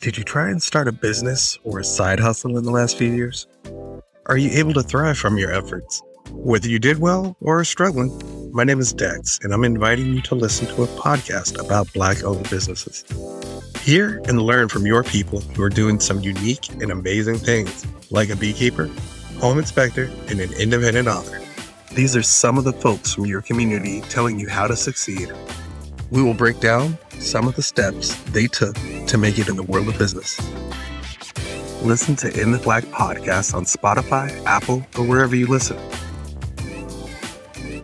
Did you try and start a business or a side hustle in the last few years? Are you able to thrive from your efforts? Whether you did well or are struggling, my name is Dex, and I'm inviting you to listen to a podcast about Black owned businesses. Hear and learn from your people who are doing some unique and amazing things, like a beekeeper, home inspector, and an independent author. These are some of the folks from your community telling you how to succeed. We will break down some of the steps they took to make it in the world of business. Listen to In the Black podcast on Spotify, Apple, or wherever you listen.